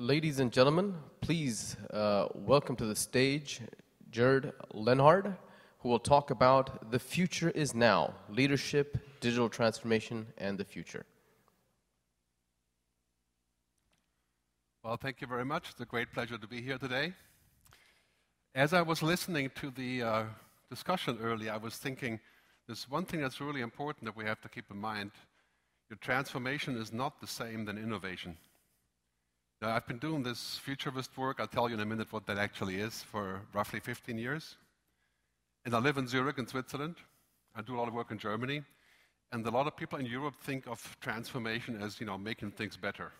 Ladies and gentlemen, please uh, welcome to the stage Gerd Leonhard, who will talk about The Future is Now Leadership, Digital Transformation, and the Future. Well, thank you very much. It's a great pleasure to be here today. As I was listening to the uh, discussion earlier, I was thinking there's one thing that's really important that we have to keep in mind. Your transformation is not the same than innovation. Now, I've been doing this futurist work, I'll tell you in a minute what that actually is, for roughly 15 years. And I live in Zurich in Switzerland. I do a lot of work in Germany. And a lot of people in Europe think of transformation as, you know, making things better.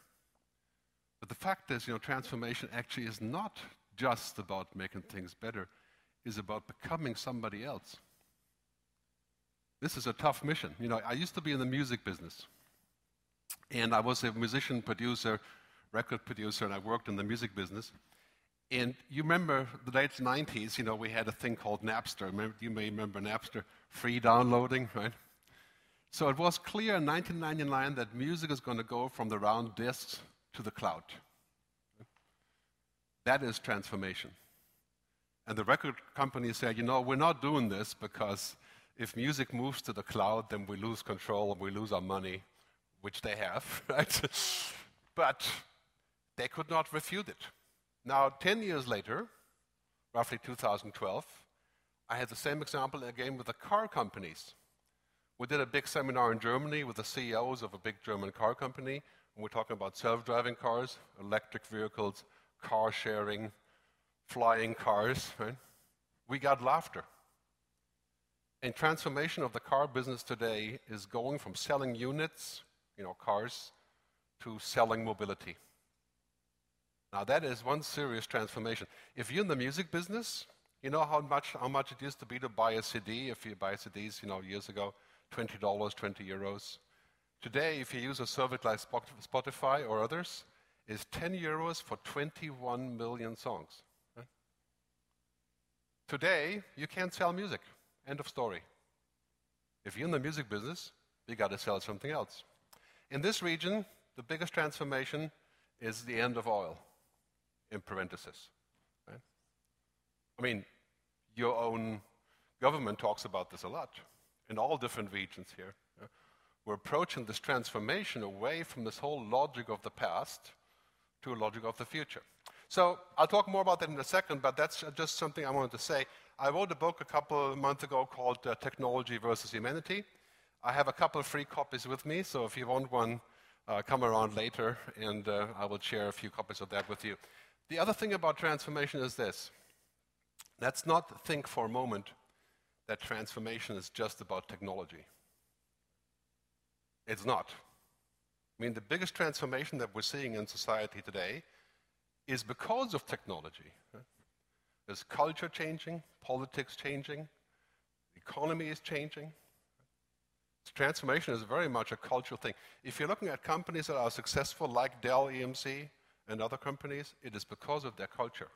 But the fact is, you know, transformation actually is not just about making things better, it's about becoming somebody else. This is a tough mission. You know, I used to be in the music business. And I was a musician, producer, record producer, and I worked in the music business. And you remember the late 90s, you know, we had a thing called Napster. You may remember Napster, free downloading, right? So it was clear in 1999 that music is going to go from the round discs to the cloud. That is transformation. And the record companies said, you know, we're not doing this because if music moves to the cloud, then we lose control and we lose our money, which they have, right? but they could not refute it. Now, 10 years later, roughly 2012, I had the same example again with the car companies. We did a big seminar in Germany with the CEOs of a big German car company, and we're talking about self driving cars, electric vehicles, car sharing, flying cars. Right? We got laughter. And transformation of the car business today is going from selling units, you know, cars, to selling mobility. Now that is one serious transformation. If you're in the music business, you know how much how much it used to be to buy a CD. If you buy CDs, you know years ago, twenty dollars, twenty euros. Today, if you use a service like Spotify or others, is 10 euros for 21 million songs. Today, you can't sell music. End of story. If you're in the music business, you got to sell something else. In this region, the biggest transformation is the end of oil in parentheses. Right? I mean, your own government talks about this a lot in all different regions here. Yeah? We're approaching this transformation away from this whole logic of the past to a logic of the future. So I'll talk more about that in a second, but that's just something I wanted to say. I wrote a book a couple of months ago called uh, Technology versus Humanity. I have a couple of free copies with me, so if you want one, uh, come around later and uh, I will share a few copies of that with you. The other thing about transformation is this let's not think for a moment that transformation is just about technology. It's not. I mean, the biggest transformation that we're seeing in society today is because of technology. There's culture changing, politics changing, the economy is changing. Transformation is very much a cultural thing. If you're looking at companies that are successful, like Dell EMC, and other companies, it is because of their culture.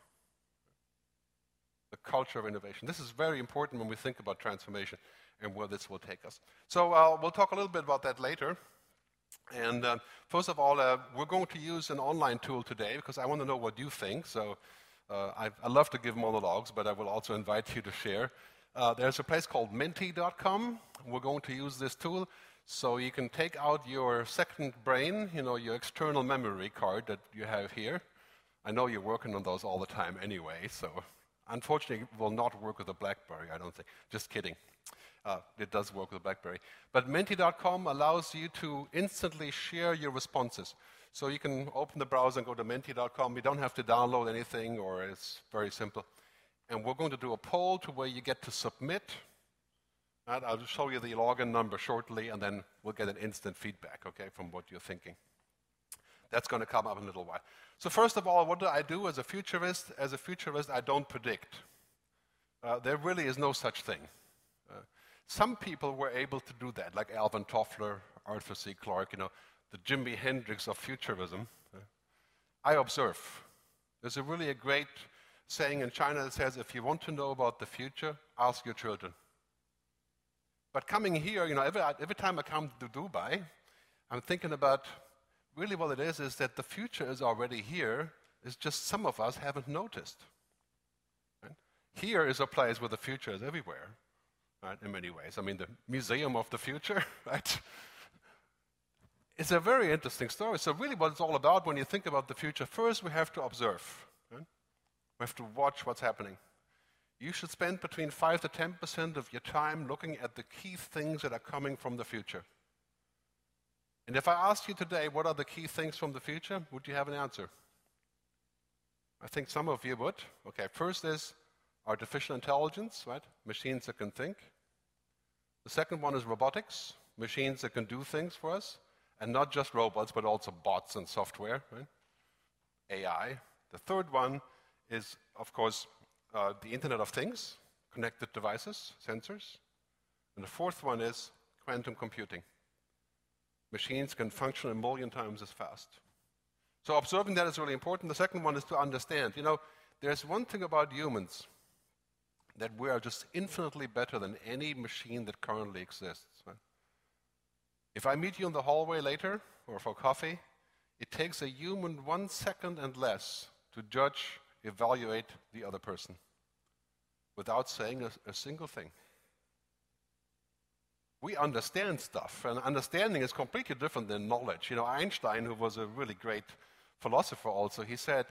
The culture of innovation. This is very important when we think about transformation and where this will take us. So uh, we'll talk a little bit about that later. And uh, first of all, uh, we're going to use an online tool today because I want to know what you think. So uh, I, I, love to give monologues, but I will also invite you to share. Uh, there's a place called menti.com. We're going to use this tool. So you can take out your second brain, you know, your external memory card that you have here. I know you're working on those all the time anyway, so unfortunately it will not work with a BlackBerry, I don't think. Just kidding. Uh, it does work with BlackBerry. But Menti.com allows you to instantly share your responses. So you can open the browser and go to Menti.com. You don't have to download anything, or it's very simple. And we're going to do a poll to where you get to submit I'll show you the login number shortly, and then we'll get an instant feedback, okay, from what you're thinking. That's going to come up in a little while. So first of all, what do I do as a futurist? As a futurist, I don't predict. Uh, there really is no such thing. Uh, some people were able to do that, like Alvin Toffler, Arthur C. Clarke, you know, the Jimi Hendrix of futurism. Uh, I observe. There's a really a great saying in China that says, if you want to know about the future, ask your children. But coming here, you know, every, every time I come to Dubai, I'm thinking about really what it is is that the future is already here, it's just some of us haven't noticed. Right? Here is a place where the future is everywhere, right, in many ways. I mean, the museum of the future, right? It's a very interesting story. So, really, what it's all about when you think about the future, first we have to observe. Right? We have to watch what's happening. You should spend between 5 to 10% of your time looking at the key things that are coming from the future. And if I asked you today, what are the key things from the future, would you have an answer? I think some of you would. Okay, first is artificial intelligence, right? Machines that can think. The second one is robotics, machines that can do things for us, and not just robots, but also bots and software, right? AI. The third one is, of course, uh, the Internet of Things, connected devices, sensors. And the fourth one is quantum computing. Machines can function a million times as fast. So observing that is really important. The second one is to understand. You know, there's one thing about humans that we are just infinitely better than any machine that currently exists. If I meet you in the hallway later or for coffee, it takes a human one second and less to judge, evaluate the other person without saying a, a single thing we understand stuff, and understanding is completely different than knowledge. You know, Einstein, who was a really great philosopher also, he said,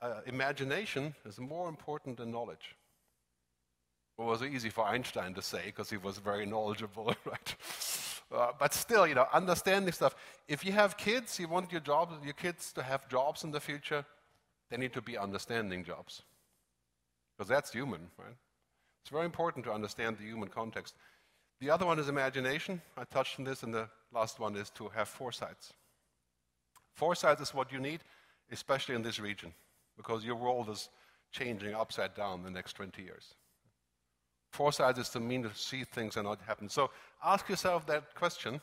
uh, imagination is more important than knowledge. It was easy for Einstein to say because he was very knowledgeable, right? Uh, but still, you know, understanding stuff. If you have kids, you want your your kids to have jobs in the future, they need to be understanding jobs. Because that's human, right? It's very important to understand the human context. The other one is imagination. I touched on this, and the last one is to have foresights. Foresight is what you need, especially in this region, because your world is changing upside down the next 20 years. Foresight is the mean to see things and not happen. So ask yourself that question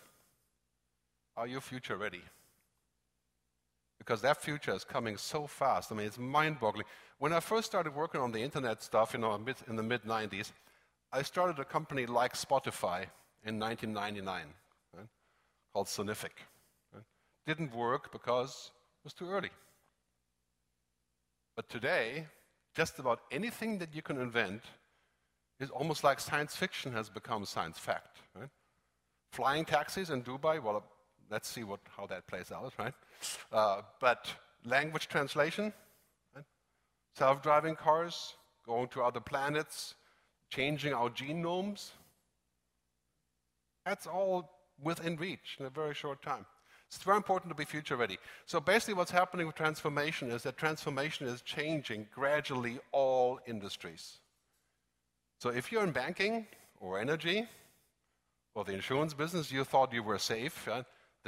Are you future ready? Because that future is coming so fast. I mean, it's mind boggling. When I first started working on the internet stuff you know, in the mid 90s, I started a company like Spotify in 1999 right, called Sonific. Right. Didn't work because it was too early. But today, just about anything that you can invent is almost like science fiction has become science fact. Right? Flying taxis in Dubai, well, let's see what, how that plays out, right? Uh, but language translation, right? self driving cars, going to other planets, changing our genomes. That's all within reach in a very short time. It's very important to be future ready. So basically what's happening with transformation is that transformation is changing gradually all industries. So if you're in banking or energy or the insurance business, you thought you were safe.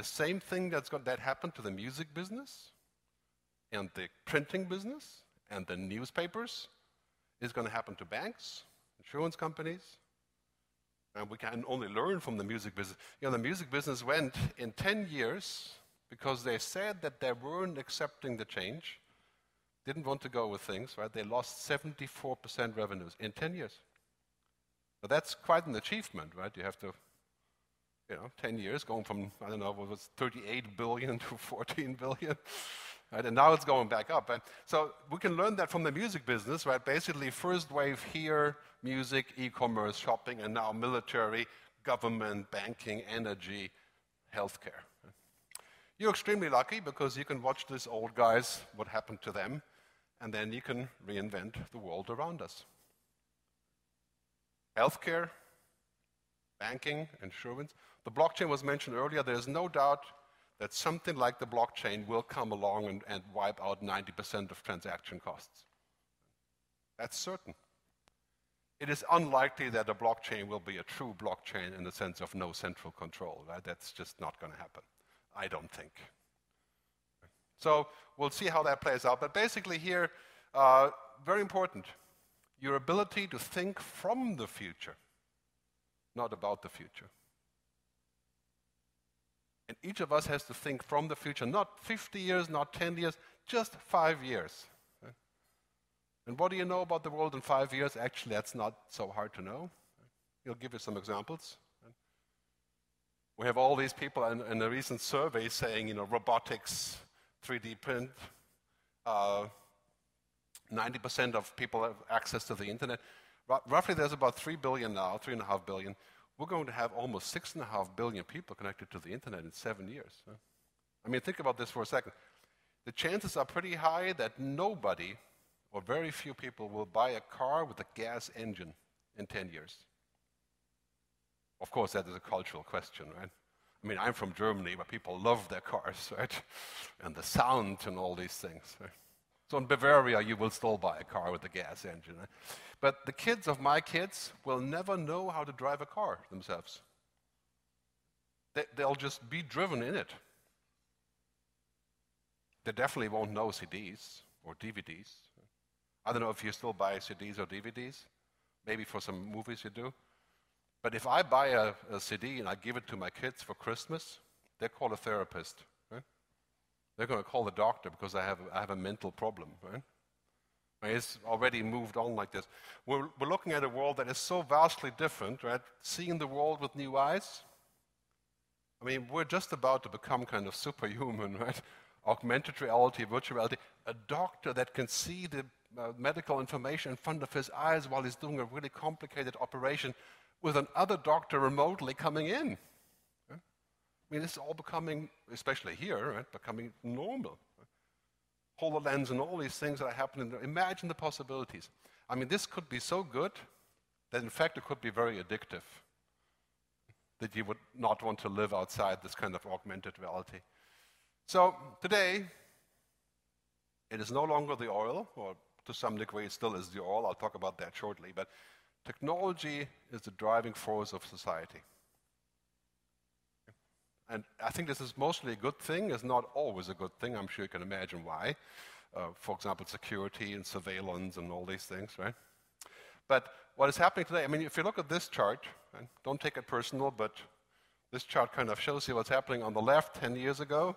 The same thing that's got, that happened to the music business and the printing business and the newspapers is going to happen to banks insurance companies. And we can only learn from the music business. You know, the music business went in 10 years because they said that they weren't accepting the change, didn't want to go with things, right? They lost 74% revenues in 10 years. But that's quite an achievement, right? You have to, you know, 10 years going from, I don't know, what was 38 billion to 14 billion. Right? And now it's going back up. And so we can learn that from the music business, right? Basically, first wave here, music, e-commerce, shopping, and now military, government, banking, energy, healthcare. You're extremely lucky because you can watch these old guys, what happened to them, and then you can reinvent the world around us. Healthcare, banking, insurance. The blockchain was mentioned earlier. There's no doubt that something like the blockchain will come along and, and wipe out 90% of transaction costs. That's certain. It is unlikely that a blockchain will be a true blockchain in the sense of no central control. Right? That's just not going to happen, I don't think. So we'll see how that plays out. But basically, here, uh, very important your ability to think from the future, not about the future. And each of us has to think from the future, not 50 years, not 10 years, just five years. And what do you know about the world in five years? Actually, that's not so hard to know. He'll give you some examples. We have all these people in, in a recent survey saying, you know, robotics, 3D print, uh, 90% of people have access to the internet. R- roughly, there's about 3 billion now, 3.5 billion. We're going to have almost 6.5 billion people connected to the internet in seven years. I mean, think about this for a second. The chances are pretty high that nobody or very few people will buy a car with a gas engine in 10 years. Of course, that is a cultural question, right? I mean, I'm from Germany, but people love their cars, right? And the sound and all these things. Right? So in Bavaria, you will still buy a car with a gas engine. But the kids of my kids will never know how to drive a car themselves. They, they'll just be driven in it. They definitely won't know CDs or DVDs. I don't know if you still buy CDs or DVDs. Maybe for some movies you do. But if I buy a, a CD and I give it to my kids for Christmas, they call a therapist. They're going to call the doctor because I have, I have a mental problem. Right? It's already moved on like this. We're, we're looking at a world that is so vastly different, right? Seeing the world with new eyes. I mean, we're just about to become kind of superhuman, right? Augmented reality, virtual reality. A doctor that can see the uh, medical information in front of his eyes while he's doing a really complicated operation with another doctor remotely coming in. I mean, this is all becoming, especially here, right, becoming normal. HoloLens and all these things that are happening. Imagine the possibilities. I mean, this could be so good that, in fact, it could be very addictive. That you would not want to live outside this kind of augmented reality. So, today, it is no longer the oil, or to some degree, it still is the oil. I'll talk about that shortly. But Technology is the driving force of society. And I think this is mostly a good thing. It's not always a good thing. I'm sure you can imagine why. Uh, for example, security and surveillance and all these things, right? But what is happening today, I mean, if you look at this chart, right, don't take it personal, but this chart kind of shows you what's happening on the left 10 years ago.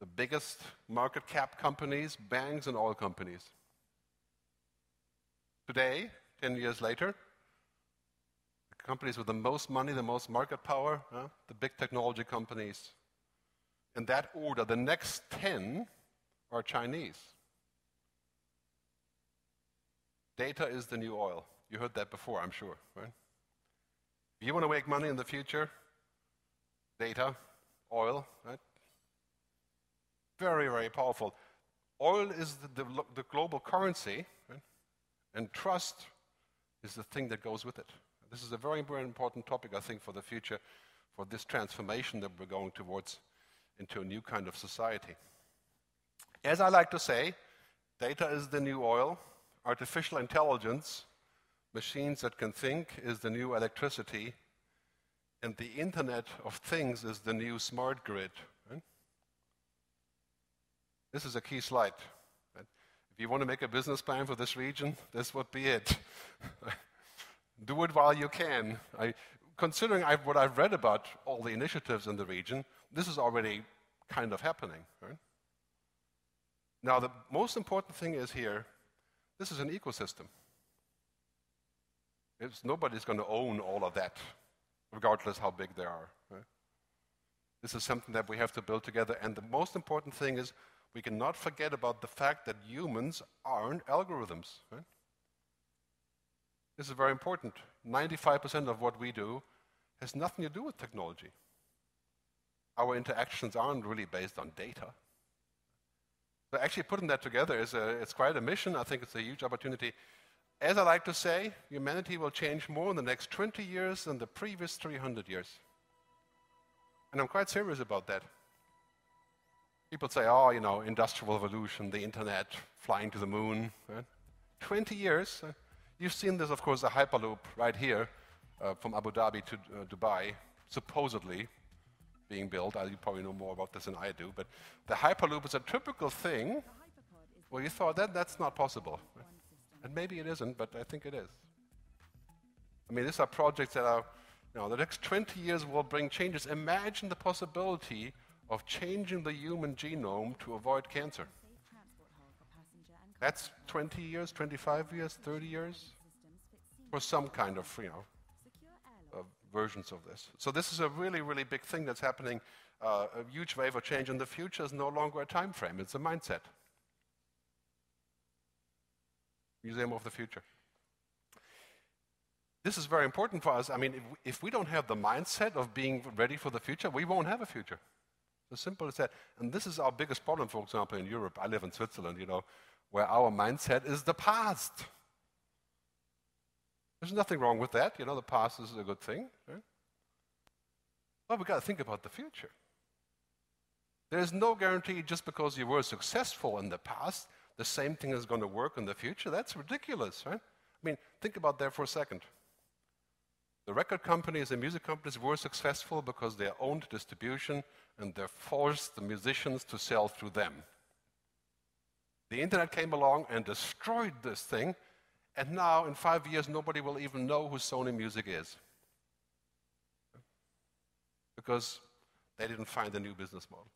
The biggest market cap companies, banks, and oil companies. Today, 10 years later. Companies with the most money, the most market power, the big technology companies. In that order, the next 10 are Chinese. Data is the new oil. You heard that before, I'm sure, right? If you want to make money in the future, data, oil, right? Very, very powerful. Oil is the, the, the global currency, right? and trust is the thing that goes with it. This is a very, very important topic, I think, for the future, for this transformation that we're going towards into a new kind of society. As I like to say, data is the new oil, artificial intelligence, machines that can think, is the new electricity, and the Internet of Things is the new smart grid. Right? This is a key slide. If you want to make a business plan for this region, this would be it. Do it while you can. I, considering I've, what I've read about all the initiatives in the region, this is already kind of happening. Right? Now, the most important thing is here this is an ecosystem. It's, nobody's going to own all of that, regardless how big they are. This is something that we have to build together. And the most important thing is we cannot forget about the fact that humans aren't algorithms. Right? This is very important. 95% of what we do has nothing to do with technology. Our interactions aren't really based on data. So actually putting that together is a, it's quite a mission. I think it's a huge opportunity. As I like to say, humanity will change more in the next 20 years than the previous 300 years. And I'm quite serious about that. People say, oh, you know, industrial revolution, the internet, flying to the moon. Right? 20 years. You've seen this, of course, the Hyperloop right here uh, from Abu Dhabi to uh, Dubai, supposedly being built. Uh, you probably know more about this than I do. But the Hyperloop is a typical thing Well, you thought that that's not possible. And maybe it isn't, but I think it is. I mean, these are projects that are, you know, the next 20 years will bring changes. Imagine the possibility of changing the human genome to avoid cancer. That's 20 years, 25 years, 30 years for some kind of, you know, versions of this. So this is a really, really big thing that's happening, uh, a huge wave of change, and the future is no longer a time frame, it's a mindset. Museum of the Future. This is very important for us. I mean, if, if we don't have the mindset of being ready for the future, we won't have a future. As simple as that. And this is our biggest problem, for example, in Europe. I live in Switzerland, you know, where our mindset is the past. There's nothing wrong with that. You know, the past is a good thing. Right? But we've got to think about the future. There's no guarantee just because you were successful in the past, the same thing is going to work in the future. That's ridiculous, right? I mean, think about that for a second. The record companies and music companies were successful because they owned distribution and they forced the musicians to sell through them. The internet came along and destroyed this thing, and now in five years nobody will even know who Sony Music is. Because they didn't find a new business model.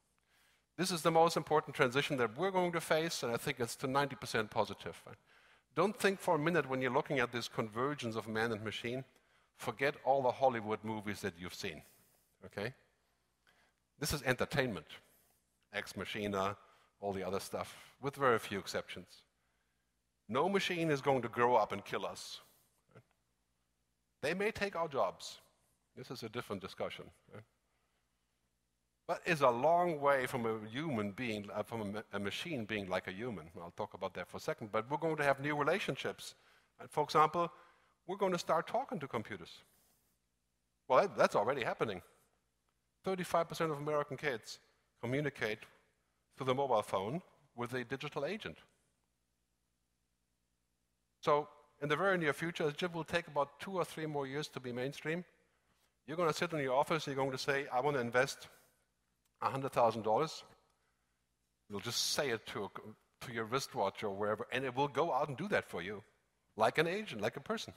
This is the most important transition that we're going to face, and I think it's to 90% positive. Don't think for a minute when you're looking at this convergence of man and machine forget all the Hollywood movies that you've seen. Okay? This is entertainment. Ex Machina, all the other stuff, with very few exceptions. No machine is going to grow up and kill us. They may take our jobs. This is a different discussion. But it's a long way from a human being, uh, from a, a, machine being like a human. I'll talk about that for a second. But we're going to have new relationships. And for example, we're going to start talking to computers. Well, that, that's already happening. 35% of American kids communicate through the mobile phone with a digital agent. So, in the very near future, it will take about two or three more years to be mainstream. You're going to sit in your office you're going to say, I want to invest $100,000. You'll just say it to, to your wristwatch or wherever, and it will go out and do that for you, like an agent, like a person.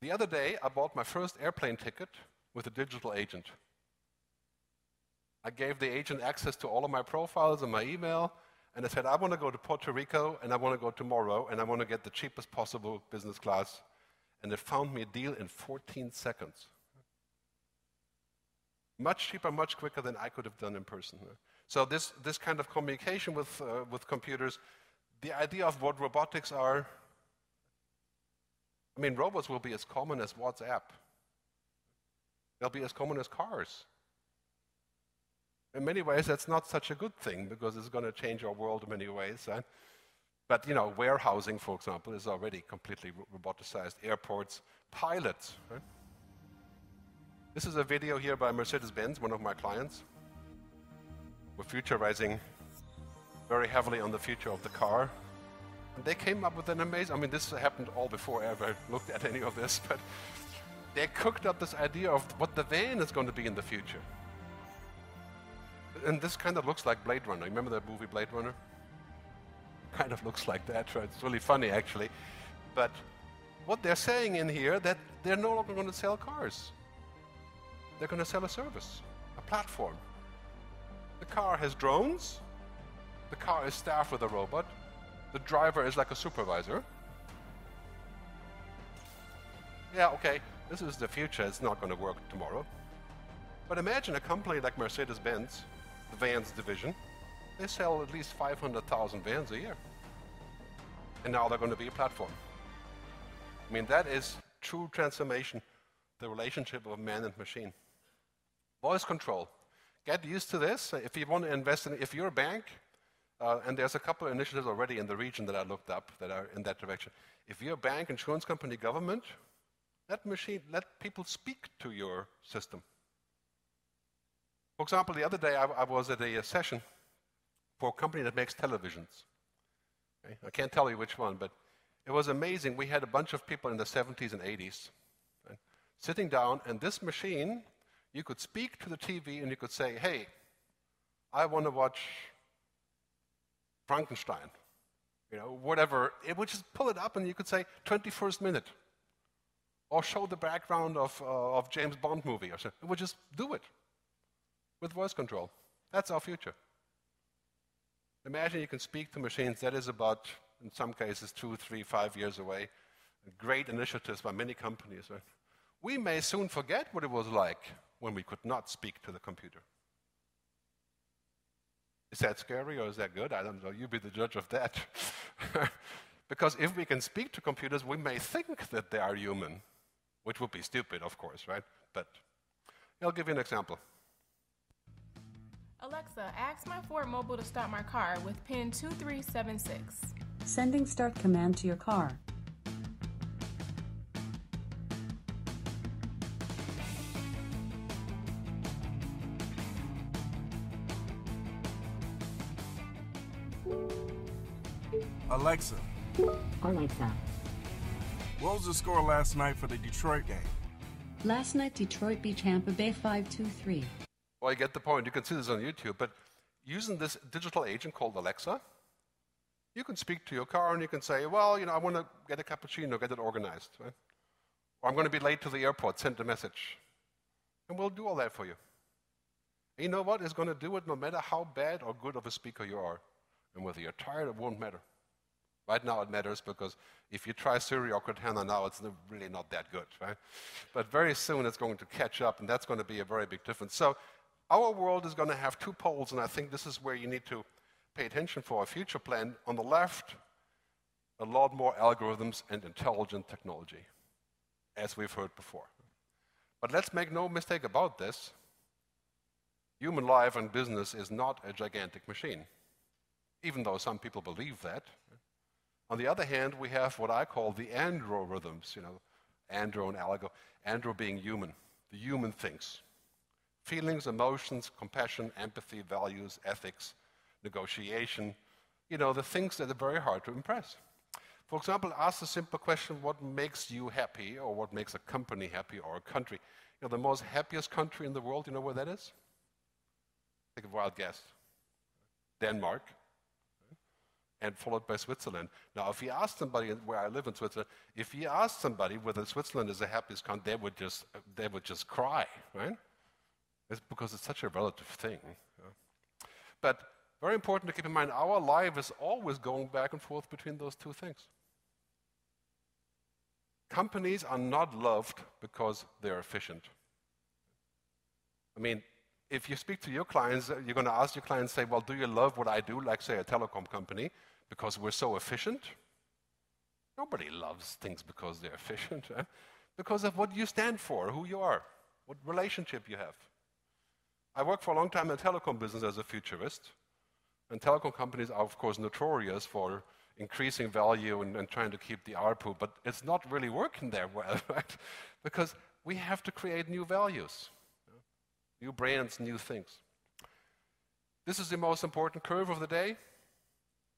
The other day, I bought my first airplane ticket with a digital agent. I gave the agent access to all of my profiles and my email, and I said, I want to go to Puerto Rico, and I want to go tomorrow, and I want to get the cheapest possible business class. And it found me a deal in 14 seconds. Much cheaper, much quicker than I could have done in person. So this, this kind of communication with, uh, with computers, the idea of what robotics are, I mean, robots will be as common as WhatsApp. They'll be as common as cars. In many ways, that's not such a good thing because it's going to change our world in many ways. Right? But you know, warehousing, for example, is already completely roboticized. Airports, pilots. Right? This is a video here by Mercedes-Benz, one of my clients. We're futurizing very heavily on the future of the car. And they came up with an amazing, I mean, this happened all before I ever looked at any of this, but they cooked up this idea of what the van is going to be in the future. And this kind of looks like Blade Runner. Remember that movie Blade Runner? Kind of looks like that, right? It's really funny, actually. But what they're saying in here that they're no longer going to sell cars. They're going to sell a service, a platform. The car has drones. The car is staffed with a robot the driver is like a supervisor. Yeah, okay, this is the future. It's not going to work tomorrow. But imagine a company like Mercedes Benz, the vans division, they sell at least 500,000 vans a year. And now they're going to be a platform. I mean, that is true transformation, the relationship of man and machine. Voice control. Get used to this. If you want to invest in, if you're a bank, uh, and there's a couple of initiatives already in the region that I looked up that are in that direction. If you're a bank, insurance company, government, let machine, let people speak to your system. For example, the other day I, I was at a, session for a company that makes televisions. Okay? I can't tell you which one, but it was amazing. We had a bunch of people in the 70s and 80s right? sitting down, and this machine, you could speak to the TV and you could say, hey, I want to watch Frankenstein, you know, whatever. It would just pull it up and you could say 21st minute. Or show the background of, uh, of James Bond movie or something. It would just do it with voice control. That's our future. Imagine you can speak to machines. That is about, in some cases, two, three, five years away. Great initiatives by many companies. Right? we may soon forget what it was like when we could not speak to the computer. Is that scary or is that good? I don't know. You be the judge of that. because if we can speak to computers, we may think that they are human, which would be stupid, of course, right? But I'll give you an example. Alexa, ask my Ford Mobile to start my car with pin 2376. Sending start command to your car. Alexa. Alexa. What was the score last night for the Detroit game? Last night, Detroit beat Tampa Bay 5-2-3. Well, you get the point. You can see this on YouTube. But using this digital agent called Alexa, you can speak to your car and you can say, well, you know, I want to get a cappuccino, get it organized. Right? Or I'm going to be late to the airport, send a message. And we'll do all that for you. And you know what? It's going to do it no matter how bad or good of a speaker you are. And whether you're tired, it won't matter. Right now it matters because if you try Siri or Cortana now, it's really not that good, right? But very soon it's going to catch up, and that's going to be a very big difference. So our world is going to have two poles, and I think this is where you need to pay attention for a future plan. On the left, a lot more algorithms and intelligent technology, as we've heard before. But let's make no mistake about this. Human life and business is not a gigantic machine, even though some people believe that. On the other hand, we have what I call the androrithms, you know, andro and algo. Andro being human, the human things. Feelings, emotions, compassion, empathy, values, ethics, negotiation, you know, the things that are very hard to impress. For example, ask the simple question, what makes you happy, or what makes a company happy, or a country? You know, the most happiest country in the world, you know where that is? Take a wild guess. Denmark and followed by Switzerland. Now, if you ask somebody where I live in Switzerland, if you ask somebody whether Switzerland is the happiest country, they would just they would just cry, right? It's because it's such a relative thing. But very important to keep in mind, our life is always going back and forth between those two things. Companies are not loved because they're efficient. I mean, if you speak to your clients, you're going to ask your clients, say, well, do you love what I do, like, say, a telecom company? because we're so efficient. Nobody loves things because they're efficient, eh? because of what you stand for, who you are, what relationship you have. I worked for a long time in the telecom business as a futurist, and telecom companies are, of course, notorious for increasing value and, and trying to keep the ARPU, but it's not really working there well, right? Because we have to create new values, new brands, new things. This is the most important curve of the day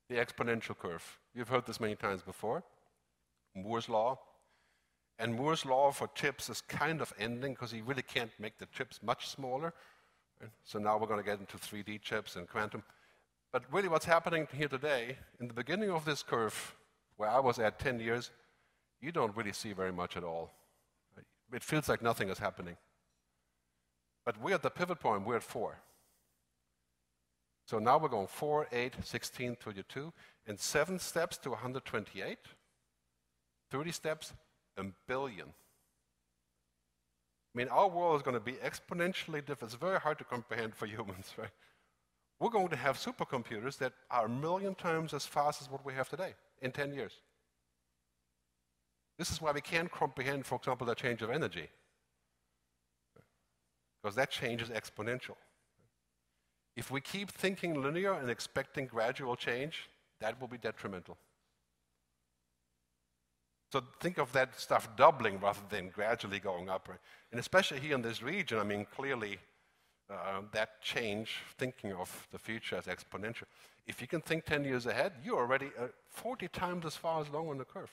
the exponential curve. You've heard this many times before. Moore's law. And Moore's law for chips is kind of ending because he really can't make the chips much smaller. So now we're going to get into 3D chips and quantum. But really, what's happening here today, in the beginning of this curve, where I was at 10 years, you don't really see very much at all. It feels like nothing is happening. But we're at the pivot point, we're at 4. So now we're going 4, 8, 16, 32, and 7 steps to 128. 30 steps, a billion. I mean, our world is going to be exponentially different. It's very hard to comprehend for humans, right? We're going to have supercomputers that are a million times as fast as what we have today in 10 years. This is why we can't comprehend, for example, the change of energy. Because that change is exponential. If we keep thinking linear and expecting gradual change, that will be detrimental. So think of that stuff doubling rather than gradually going up. Right? And especially here in this region, I mean, clearly uh, that change, thinking of the future as exponential. If you can think 10 years ahead, you're already uh, 40 times as far along on the curve.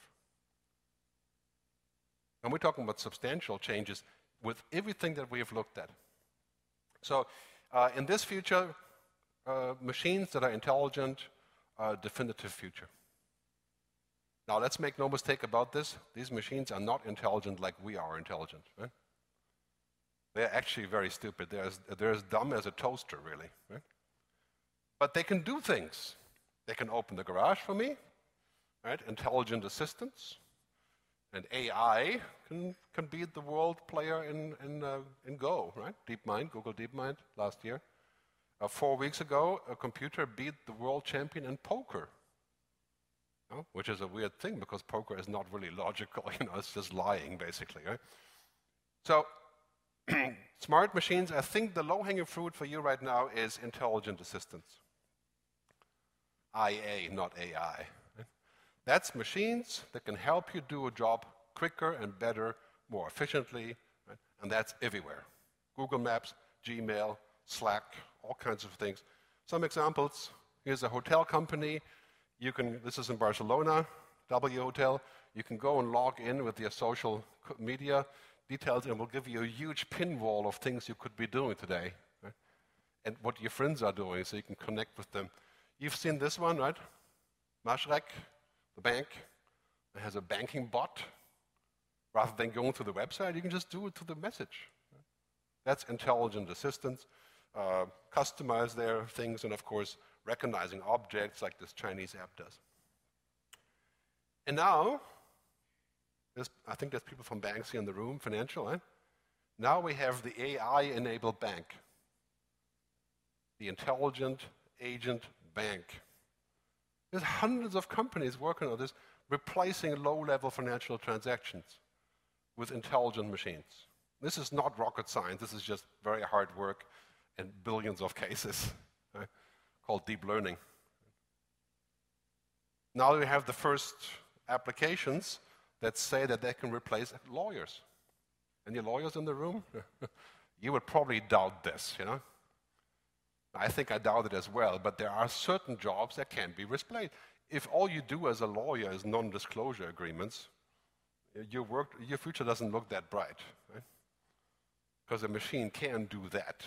And we're talking about substantial changes with everything that we have looked at. So uh, in this future, uh, machines that are intelligent are a definitive future. Now, let's make no mistake about this. These machines are not intelligent like we are intelligent. Right? They're actually very stupid. They're as, they're as dumb as a toaster, really. Right? But they can do things. They can open the garage for me, right? intelligent assistants. And AI can, can beat the world player in, in, uh, in Go, right? DeepMind, Google DeepMind last year. Uh, four weeks ago, a computer beat the world champion in poker, you know, which is a weird thing because poker is not really logical. You know, it's just lying, basically. Right? So, smart machines, I think the low-hanging fruit for you right now is intelligent assistants. IA, not AI. Eh? That's machines that can help you do a job quicker and better, more efficiently, right? and that's everywhere. Google Maps, Gmail, Slack, all kinds of things. Some examples. Here's a hotel company. You can, this is in Barcelona, W Hotel. You can go and log in with your social media details, and we'll give you a huge pin wall of things you could be doing today, right? and what your friends are doing, so you can connect with them. You've seen this one, right? Mashreq, the bank, it has a banking bot. Rather than going to the website, you can just do it to the message. That's intelligent assistance uh, customize their things, and of course, recognizing objects like this Chinese app does. And now, I think there's people from banks here in the room, financial, eh? Now we have the AI-enabled bank, the intelligent agent bank. There's hundreds of companies working on this, replacing low-level financial transactions with intelligent machines. This is not rocket science. This is just very hard work in billions of cases right, called deep learning. Now we have the first applications that say that they can replace lawyers. Any lawyers in the room? you would probably doubt this, you know? I think I doubt it as well, but there are certain jobs that can be replaced. If all you do as a lawyer is non-disclosure agreements, your, work, your future doesn't look that bright, right? Because a machine can do that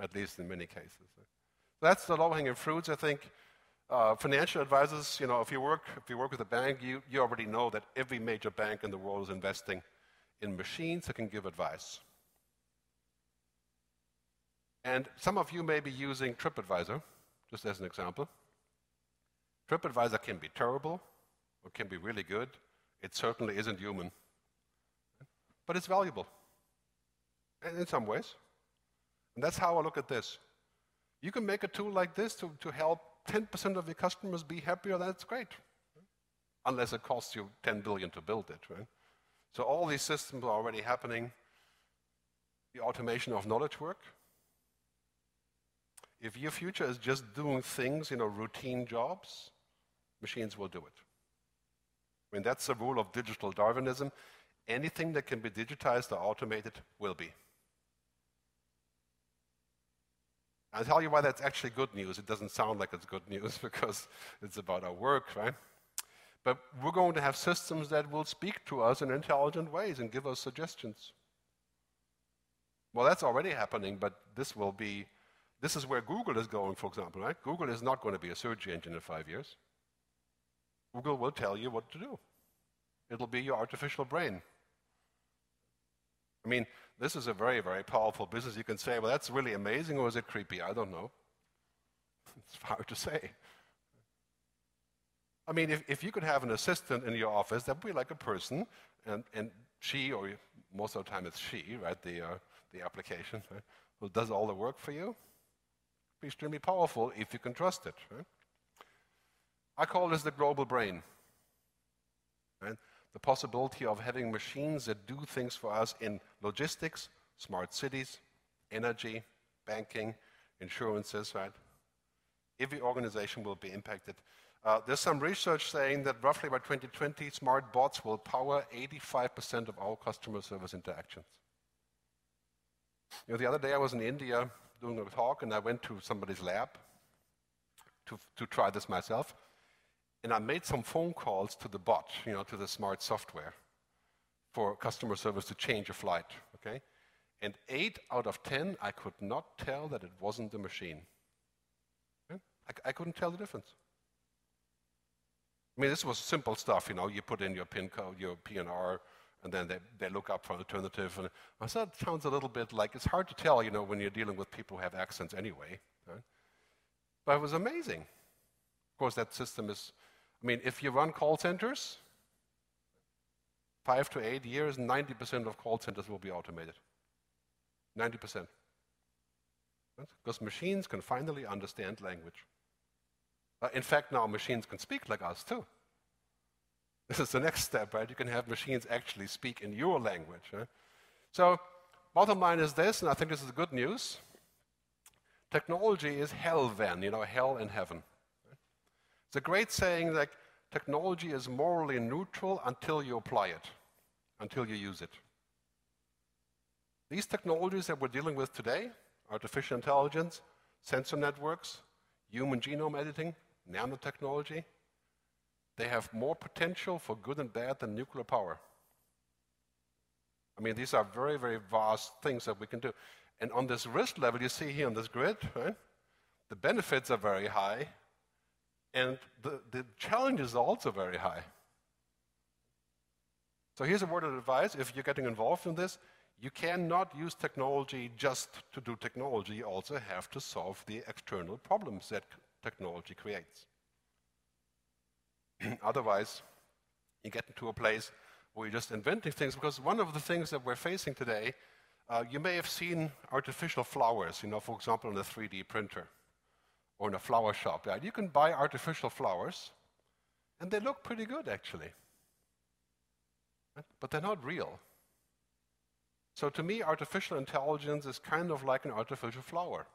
at least in many cases. That's the low-hanging fruits, I think. Uh, financial advisors, you know, if you work if you work with a bank, you, you already know that every major bank in the world is investing in machines that can give advice. And some of you may be using TripAdvisor, just as an example. TripAdvisor can be terrible or can be really good. It certainly isn't human. But it's valuable in some ways. And that's how I look at this. You can make a tool like this to, to help 10% of your customers be happier, that's great. Unless it costs you 10 billion to build it, right? So all these systems are already happening. The automation of knowledge work. If your future is just doing things, you know, routine jobs, machines will do it. I mean, that's the rule of digital Darwinism. Anything that can be digitized or automated will be. I'll tell you why that's actually good news. It doesn't sound like it's good news because it's about our work, right? But we're going to have systems that will speak to us in intelligent ways and give us suggestions. Well, that's already happening, but this will be, this is where Google is going, for example, right? Google is not going to be a search engine in five years. Google will tell you what to do. It'll be your artificial brain. I mean, this is a very, very powerful business. You can say, well, that's really amazing, or is it creepy? I don't know. It's hard to say. I mean, if, if you could have an assistant in your office, that would be like a person, and, and she, or most of the time it's she, right, the, uh, the application, right, who does all the work for you. Be extremely powerful if you can trust it. Right? I call this the global brain. Right? The possibility of having machines that do things for us in logistics, smart cities, energy, banking, insurances, right? Every organization will be impacted. Uh, there's some research saying that roughly by 2020, smart bots will power 85% of all customer service interactions. You know, the other day I was in India doing a talk, and I went to somebody's lab to, to try this myself and I made some phone calls to the bot, you know, to the smart software for customer service to change a flight, okay? And eight out of 10, I could not tell that it wasn't the machine. Okay? I, I couldn't tell the difference. I mean, this was simple stuff, you know, you put in your PIN code, your PNR, and then they, they look up for an alternative. And I thought it sounds a little bit like, it's hard to tell, you know, when you're dealing with people who have accents anyway. Right? But it was amazing. Of course, that system is I mean, if you run call centers, five to eight years, 90% of call centers will be automated. 90%. Because machines can finally understand language. Uh, in fact, now machines can speak like us too. This is the next step, right? You can have machines actually speak in your language. So, bottom line is this, and I think this is good news. Technology is hell then, you know, hell and heaven. It's a great saying that technology is morally neutral until you apply it, until you use it. These technologies that we're dealing with today, artificial intelligence, sensor networks, human genome editing, nanotechnology, they have more potential for good and bad than nuclear power. I mean, these are very, very vast things that we can do. And on this risk level, you see here on this grid, right? The benefits are very high, and the, the challenges are also very high. So here's a word of advice if you're getting involved in this, you cannot use technology just to do technology, you also have to solve the external problems that technology creates. Otherwise, you get into a place where you're just inventing things, because one of the things that we're facing today, uh, you may have seen artificial flowers, you know, for example, in a 3D printer or in a flower shop. Yeah, you can buy artificial flowers, and they look pretty good, actually. But they're not real. So to me, artificial intelligence is kind of like an artificial flower.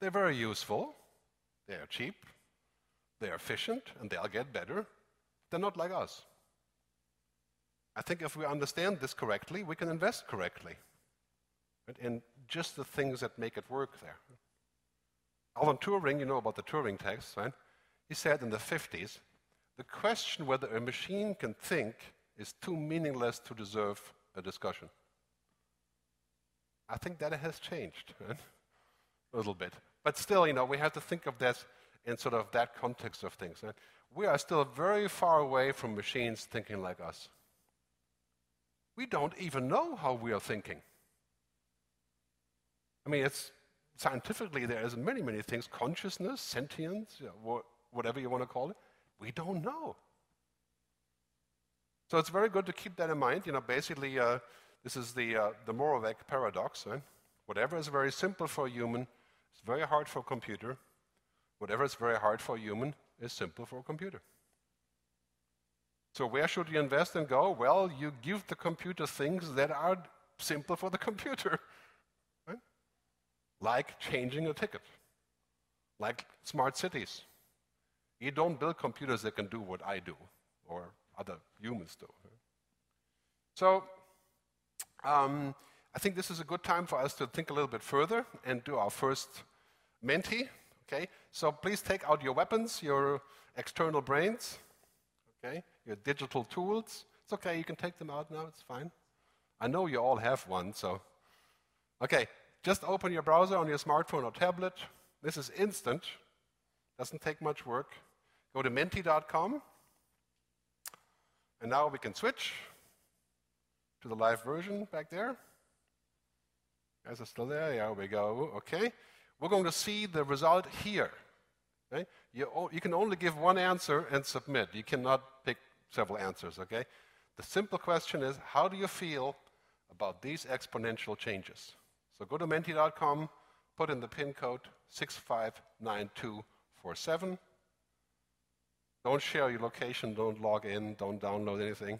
They're very useful, they are cheap, they are efficient, and they'll get better. They're not like us. I think if we understand this correctly, we can invest correctly in just the things that make it work there. Alan Turing, you know about the Turing test, right? He said in the 50s, the question whether a machine can think is too meaningless to deserve a discussion. I think that has changed right? a little bit. But still, you know, we have to think of this in sort of that context of things. Right? We are still very far away from machines thinking like us. We don't even know how we are thinking. I mean, it's scientifically there is many, many things: consciousness, sentience, you know, whatever you want to call it. We don't know. So it's very good to keep that in mind. You know, basically, uh, this is the uh, the Moravec paradox. Right? Whatever is very simple for a human is very hard for a computer. Whatever is very hard for a human is simple for a computer. So where should you invest and go? Well, you give the computer things that are simple for the computer. Like changing a ticket. Like smart cities. You don't build computers that can do what I do or other humans do. So um, I think this is a good time for us to think a little bit further and do our first Menti. Okay, so please take out your weapons, your external brains, okay, your digital tools. It's okay, you can take them out now, it's fine. I know you all have one, so. Okay, just open your browser on your smartphone or tablet. This is instant, doesn't take much work. Go to menti.com, and now we can switch to the live version back there. Guys are still there? Yeah, we go. Okay. We're going to see the result here. Okay? You, you can only give one answer and submit. You cannot pick several answers, okay? The simple question is, how do you feel about these exponential changes? So go to menti.com, put in the pin code 659247. Don't share your location, don't log in, don't download anything,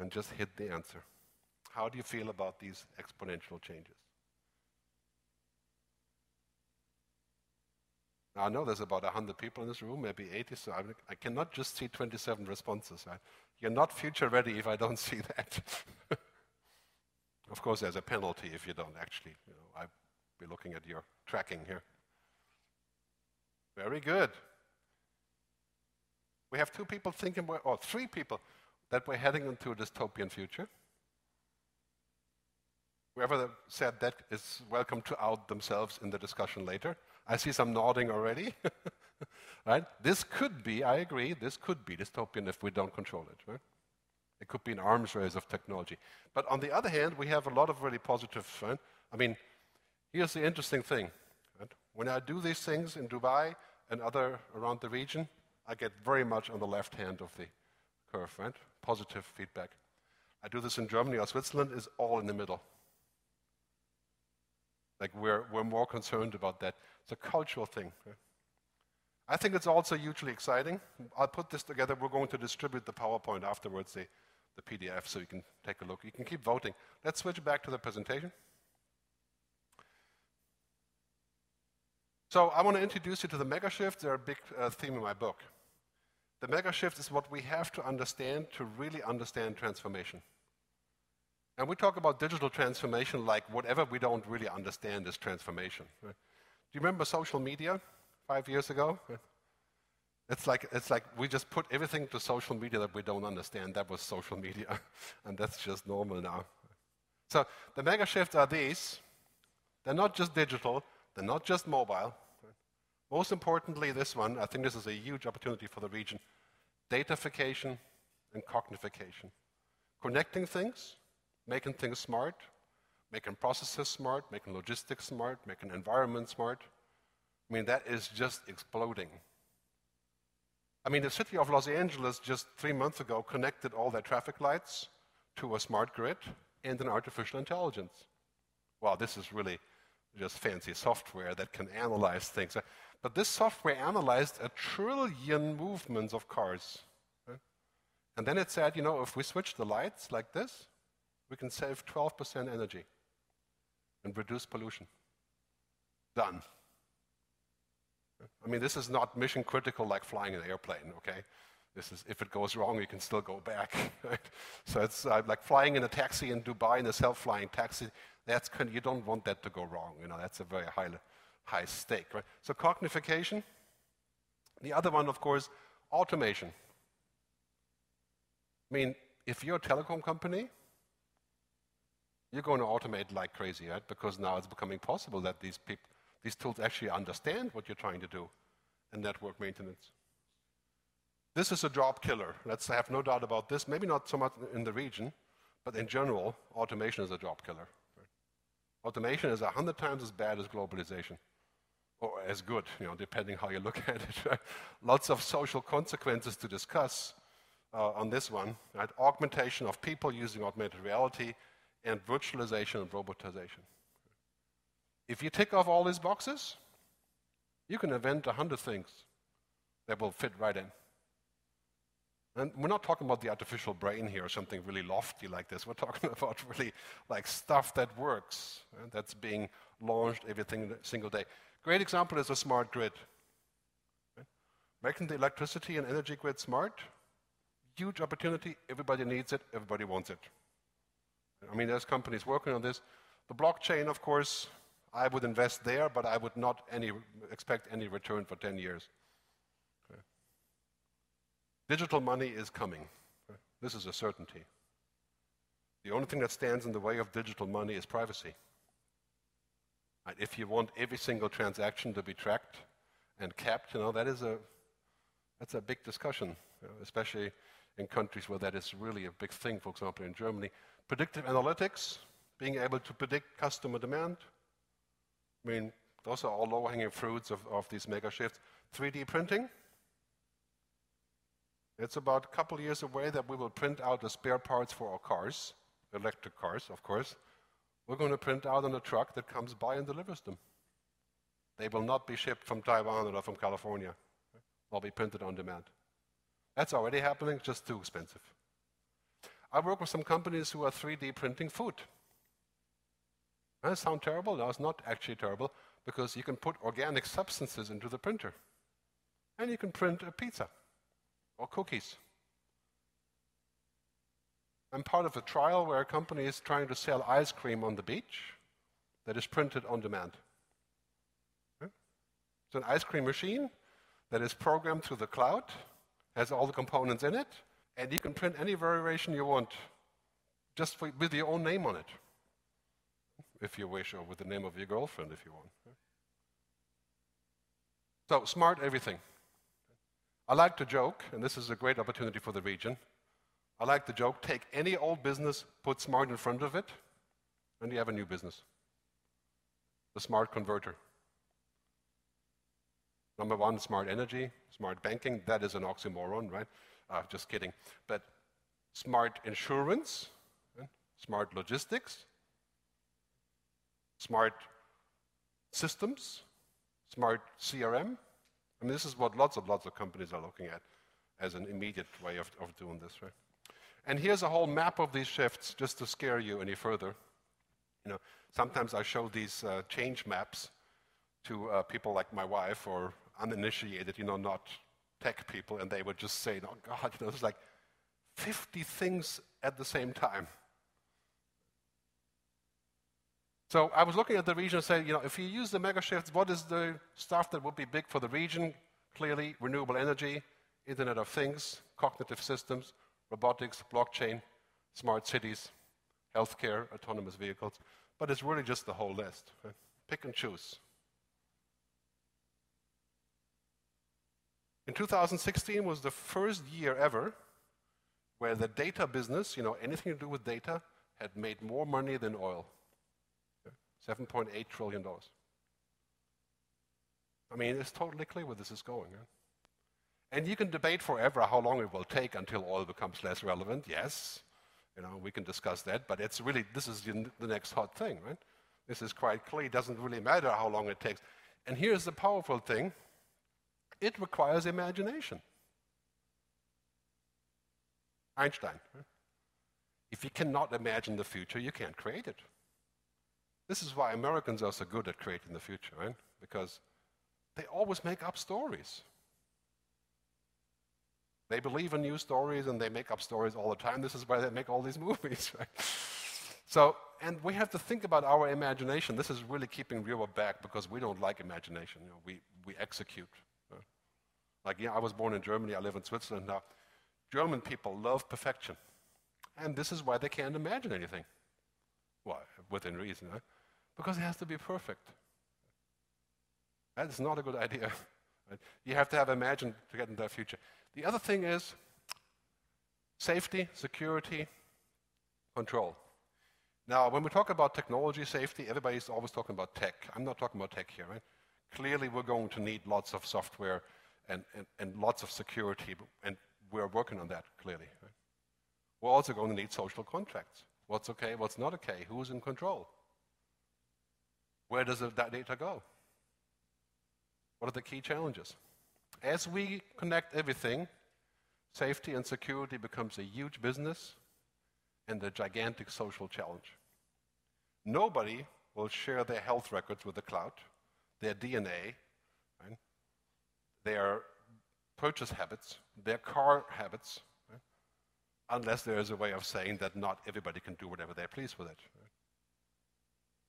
and just hit the answer. How do you feel about these exponential changes? I know there's about 100 people in this room, maybe 80, so I, I cannot just see 27 responses. You're not future ready if I don't see that. Of course, there's a penalty if you don't actually. You know, I'll be looking at your tracking here. Very good. We have two people thinking, or three people, that we're heading into a dystopian future. Whoever said that is welcome to out themselves in the discussion later. I see some nodding already. right? This could be, I agree, this could be dystopian if we don't control it. Right? It could be an arms race of technology. But on the other hand, we have a lot of really positive. Right? I mean, here's the interesting thing. Right? When I do these things in Dubai and other around the region, I get very much on the left hand of the curve, right? Positive feedback. I do this in Germany or Switzerland, is all in the middle. Like we're, we're more concerned about that. It's a cultural thing. I think it's also hugely exciting. I'll put this together. We're going to distribute the PowerPoint afterwards, the, the PDF, so you can take a look. You can keep voting. Let's switch back to the presentation. So I want to introduce you to the mega shift. They're a big uh, theme in my book. The mega shift is what we have to understand to really understand transformation. And we talk about digital transformation like whatever we don't really understand is transformation. Right? Do you remember social media five years ago? It's like, it's like we just put everything to social media that we don't understand. That was social media. and that's just normal now. So the mega shifts are these. They're not just digital, they're not just mobile. Most importantly, this one, I think this is a huge opportunity for the region datafication and cognification. Connecting things, making things smart, making processes smart, making logistics smart, making environment smart. I mean, that is just exploding. I mean, the city of Los Angeles just three months ago connected all their traffic lights to a smart grid and an artificial intelligence. Wow, this is really just fancy software that can analyze things. Uh, but this software analyzed a trillion movements of cars. And then it said, you know, if we switch the lights like this, we can save 12% energy and reduce pollution. Done. I mean, this is not mission critical like flying an airplane, okay? This is, if it goes wrong, you can still go back. Right? So it's uh, like flying in a taxi in Dubai in a self-flying taxi. That's kind of, you don't want that to go wrong. You know, that's a very high, high stake. Right? So cognification. The other one, of course, automation. I mean, if you're a telecom company, you're going to automate like crazy, right? Because now it's becoming possible that these people, these tools actually understand what you're trying to do in network maintenance. This is a job killer. Let's have no doubt about this. Maybe not so much in the region, but in general, automation is a job killer. Automation is a hundred times as bad as globalization, or as good, you know, depending how you look at it. Lots of social consequences to discuss uh, on this one. Right? Augmentation of people using augmented reality, and virtualization and robotization. If you tick off all these boxes, you can invent a hundred things that will fit right in. And we're not talking about the artificial brain here or something really lofty like this. We're talking about really like stuff that works, and that's being launched every single day. Great example is a smart grid. Eh, making the electricity and energy grid smart, huge opportunity. Everybody needs it, everybody wants it. I mean, there's companies working on this. The blockchain, of course, I would invest there, but I would not any, expect any return for 10 years. Digital money is coming. This is a certainty. The only thing that stands in the way of digital money is privacy. And If you want every single transaction to be tracked and kept, you know, that is a, that's a big discussion, you know, especially in countries where that is really a big thing, for example, in Germany. Predictive analytics, being able to predict customer demand. I mean, those are all low-hanging fruits of, of these mega shifts. 3D printing, it's about a couple years away that we will print out the spare parts for our cars, electric cars, of course. We're going to print out on a truck that comes by and delivers them. They will not be shipped from Taiwan or from California. They'll be printed on demand. That's already happening, just too expensive. I work with some companies who are 3D printing food. That sound terrible? No, it's not actually terrible because you can put organic substances into the printer. And you can print a pizza or cookies. I'm part of a trial where a company is trying to sell ice cream on the beach that is printed on demand. It's an ice cream machine that is programmed through the cloud, has all the components in it, and you can print any variation you want just for, with your own name on it, if you wish, or with the name of your girlfriend if you want. So, smart everything. I like to joke, and this is a great opportunity for the region. I like to joke take any old business, put smart in front of it, and you have a new business. The smart converter. Number one, smart energy, smart banking. That is an oxymoron, right? Uh, just kidding. But smart insurance, uh, smart logistics, smart systems, smart CRM. I mean, this is what lots and lots of companies are looking at as an immediate way of, of doing this, right? And here's a whole map of these shifts, just to scare you any further. You know, sometimes I show these uh, change maps to uh, people like my wife or uninitiated, you know, not tech people, and they would just say, "Oh God, you know, there's like 50 things at the same time." So I was looking at the region and saying, you know, if you use the mega shifts, what is the stuff that would be big for the region? Clearly, renewable energy, Internet of Things, cognitive systems, robotics, blockchain, smart cities, healthcare, autonomous vehicles. But it's really just the whole list. Pick and choose. In 2016 was the first year ever where the data business, you know, anything to do with data, had made more money than oil. $7.8 trillion. I mean, it's totally clear where this is going. And you can debate forever how long it will take until oil becomes less relevant. Yes, you know, we can discuss that, but it's really, this is the next hot thing, right? This is quite clear. It doesn't really matter how long it takes. And here's the powerful thing it requires imagination. Einstein. Right? If you cannot imagine the future, you can't create it. This is why Americans are so good at creating the future, right? Because they always make up stories. They believe in new stories and they make up stories all the time. This is why they make all these movies, right? So, and we have to think about our imagination. This is really keeping Rewa back because we don't like imagination. You know, we, we execute. Like, yeah, I was born in Germany, I live in Switzerland now. German people love perfection. And this is why they can't imagine anything. Well, within reason, right? Because it has to be perfect. That is not a good idea. You have to have imagined to get into the future. The other thing is safety, security, control. Now, when we talk about technology safety, everybody's always talking about tech. I'm not talking about tech here, right? Clearly, we're going to need lots of software and, and, and lots of security, and we're working on that, clearly. Right? We're also going to need social contracts. What's okay, what's not okay, who's in control? Where does that data go? What are the key challenges? As we connect everything, safety and security becomes a huge business and a gigantic social challenge. Nobody will share their health records with the cloud, their DNA, right? their purchase habits, their car habits, right? unless there is a way of saying that not everybody can do whatever they please with it. Right?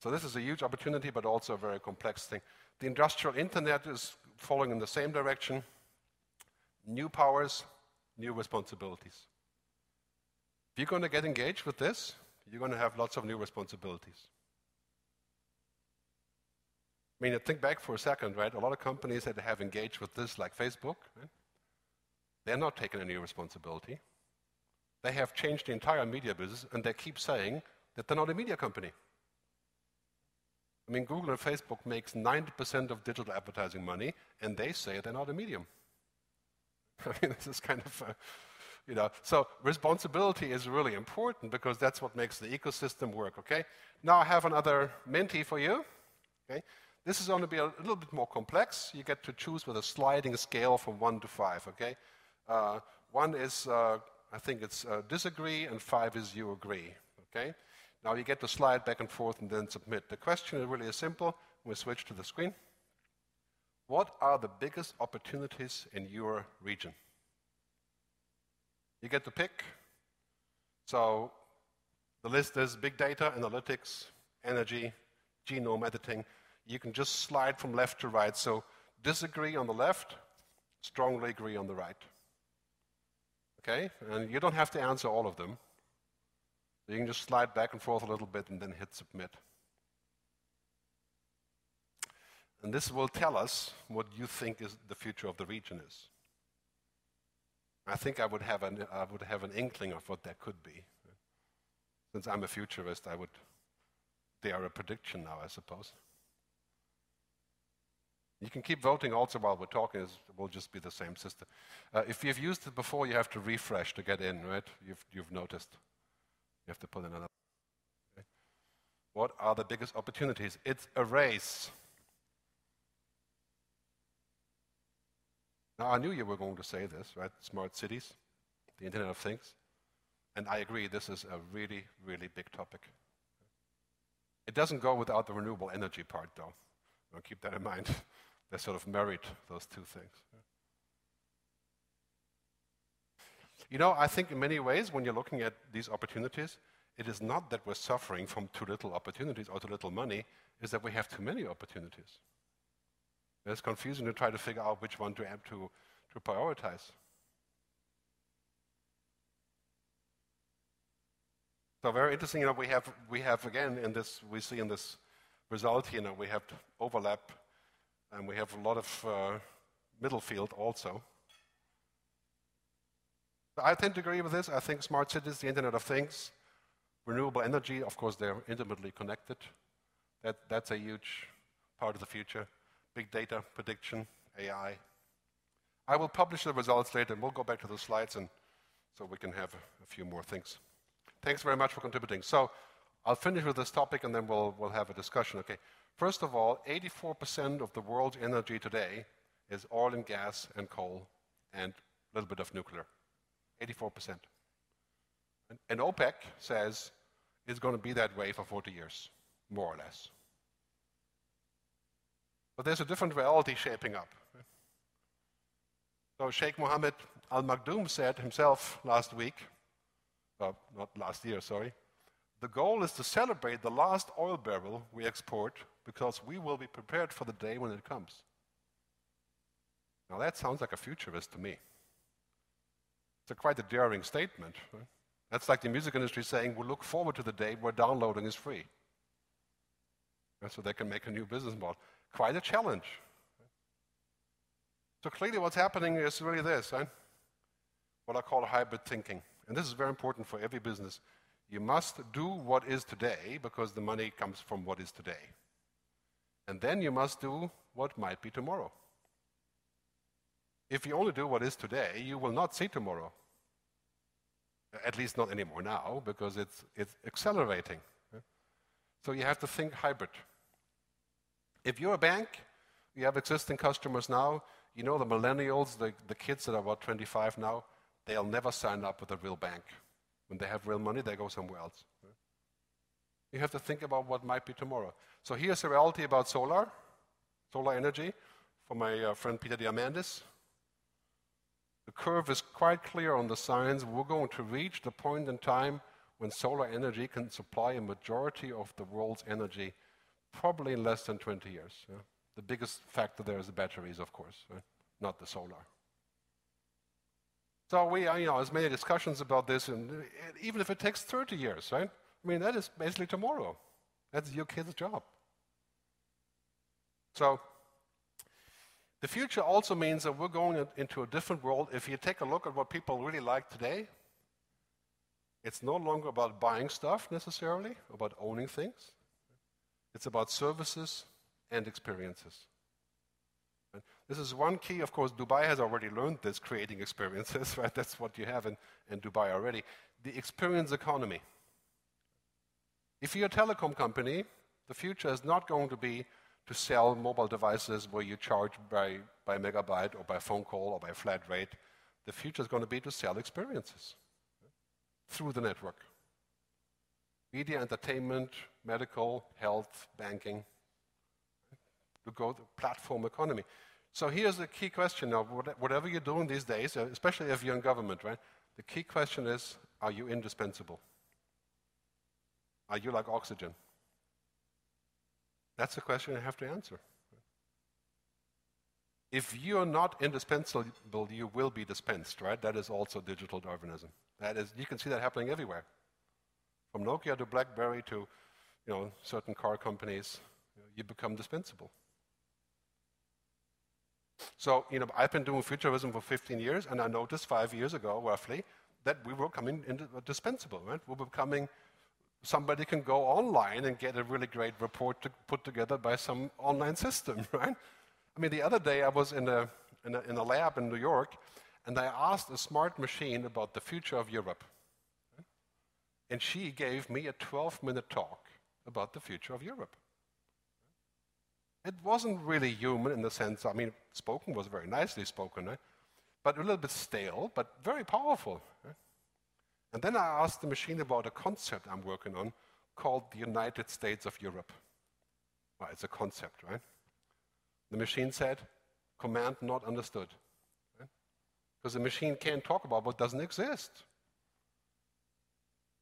So this is a huge opportunity, but also a very complex thing. The industrial internet is following in the same direction. New powers, new responsibilities. If you're going to get engaged with this, you're going to have lots of new responsibilities. I mean, think back for a second, right? A lot of companies that have engaged with this, like Facebook, right? they're not taking any responsibility. They have changed the entire media business, and they keep saying that they're not a media company. I mean, Google and Facebook makes 90% of digital advertising money, and they say they're not a medium. I mean, this is kind of, uh, you know, so responsibility is really important because that's what makes the ecosystem work, okay? Now I have another Menti for you, okay? This is going to be a little bit more complex. You get to choose with a sliding scale from one to five, okay? Uh, one is, uh, I think it's uh, disagree, and five is you agree, okay? Now you get to slide back and forth and then submit. The question is really simple. We switch to the screen. What are the biggest opportunities in your region? You get to pick. So the list is big data, analytics, energy, genome editing. You can just slide from left to right. So disagree on the left, strongly agree on the right. Okay? And you don't have to answer all of them. So you can just slide back and forth a little bit and then hit submit. And this will tell us what you think is the future of the region is. I think I would have an, I would have an inkling of what that could be. Since I'm a futurist, I would dare a prediction now, I suppose. You can keep voting also while we're talking. It will just be the same system. Uh, if you've used it before, you have to refresh to get in, right? You've, you've noticed. You have to put another. Okay. What are the biggest opportunities? It's a race. Now, I knew you were going to say this, right? Smart cities, the Internet of Things. And I agree, this is a really, really big topic. It doesn't go without the renewable energy part, though. Keep that in mind. they sort of married, those two things. You know, I think in many ways, when you're looking at these opportunities, it is not that we're suffering from too little opportunities or too little money, it's that we have too many opportunities. It's confusing to try to figure out which one to, to, to prioritize. So very interesting, you know, we have, we have again in this, we see in this result here, you know, we have overlap and we have a lot of uh, middle field also. I tend to agree with this. I think smart cities, the Internet of Things, renewable energy, of course, they're intimately connected. That, that's a huge part of the future. Big data, prediction, AI. I will publish the results later, and we'll go back to the slides, and so we can have a, few more things. Thanks very much for contributing. So I'll finish with this topic, and then we'll, we'll have a discussion. Okay. First of all, 84% of the world's energy today is oil and gas and coal and a little bit of nuclear. 84%. And, OPEC says it's going to be that way for 40 years, more or less. But there's a different reality shaping up. So Sheikh Mohammed Al Maktoum said himself last week, not last year, sorry, the goal is to celebrate the last oil barrel we export because we will be prepared for the day when it comes. Now that sounds like a futurist to me. It's a quite a daring statement. Right? That's like the music industry saying we look forward to the day where downloading is free. So they can make a new business model. Quite a challenge. So clearly what's happening is really this, right? what I call hybrid thinking. And this is very important for every business. You must do what is today because the money comes from what is today. And then you must do what might be tomorrow. If you only do what is today, you will not see tomorrow. At least not anymore now, because it's, it's accelerating. So you have to think hybrid. If you're a bank, you have existing customers now, you know the millennials, the, the kids that are about 25 now, they'll never sign up with a real bank. When they have real money, they go somewhere else. You have to think about what might be tomorrow. So here's a reality about solar, solar energy, from my uh, friend Peter Diamandis. The curve is quite clear on the science. We're going to reach the point in time when solar energy can supply a majority of the world's energy, probably in less than 20 years. Yeah? The biggest factor there is the batteries, of course, right? not the solar. So we, uh, you know, there's many discussions about this, and uh, even if it takes 30 years, right? I mean, that is basically tomorrow. That's your kid's job. So the future also means that we're going into a different world. If you take a look at what people really like today, it's no longer about buying stuff necessarily, about owning things. It's about services and experiences. This is one key. Of course, Dubai has already learned this, creating experiences, right? That's what you have in, in Dubai already. The experience economy. If you're a telecom company, the future is not going to be to sell mobile devices where you charge by, by megabyte or by phone call or by flat rate. The future is going to be to sell experiences through the network. Media, entertainment, medical, health, banking, to go to platform economy. So here's the key question now, whatever you're doing these days, uh, especially if you're in government, right? The key question is, are you indispensable? Are you like oxygen? That's the question you have to answer. If you're not indispensable, you will be dispensed, right? That is also digital Darwinism. That is, you can see that happening everywhere. From Nokia to BlackBerry to you know, certain car companies, you become dispensable. So, you know, I've been doing futurism for 15 years, and I noticed five years ago, roughly, that we were coming indispensable, uh, right? We were becoming, somebody can go online and get a really great report to put together by some online system, right? I mean, the other day I was in a, in a, in a lab in New York, and I asked a smart machine about the future of Europe. And she gave me a 12 minute talk about the future of Europe. It wasn't really human in the sense, I mean, spoken was very nicely spoken, eh? but a little bit stale, but very powerful. And then I asked the machine about a concept I'm working on called the United States of Europe. Well, it's a concept, right? The machine said, command not understood. Because the machine can't talk about what doesn't exist.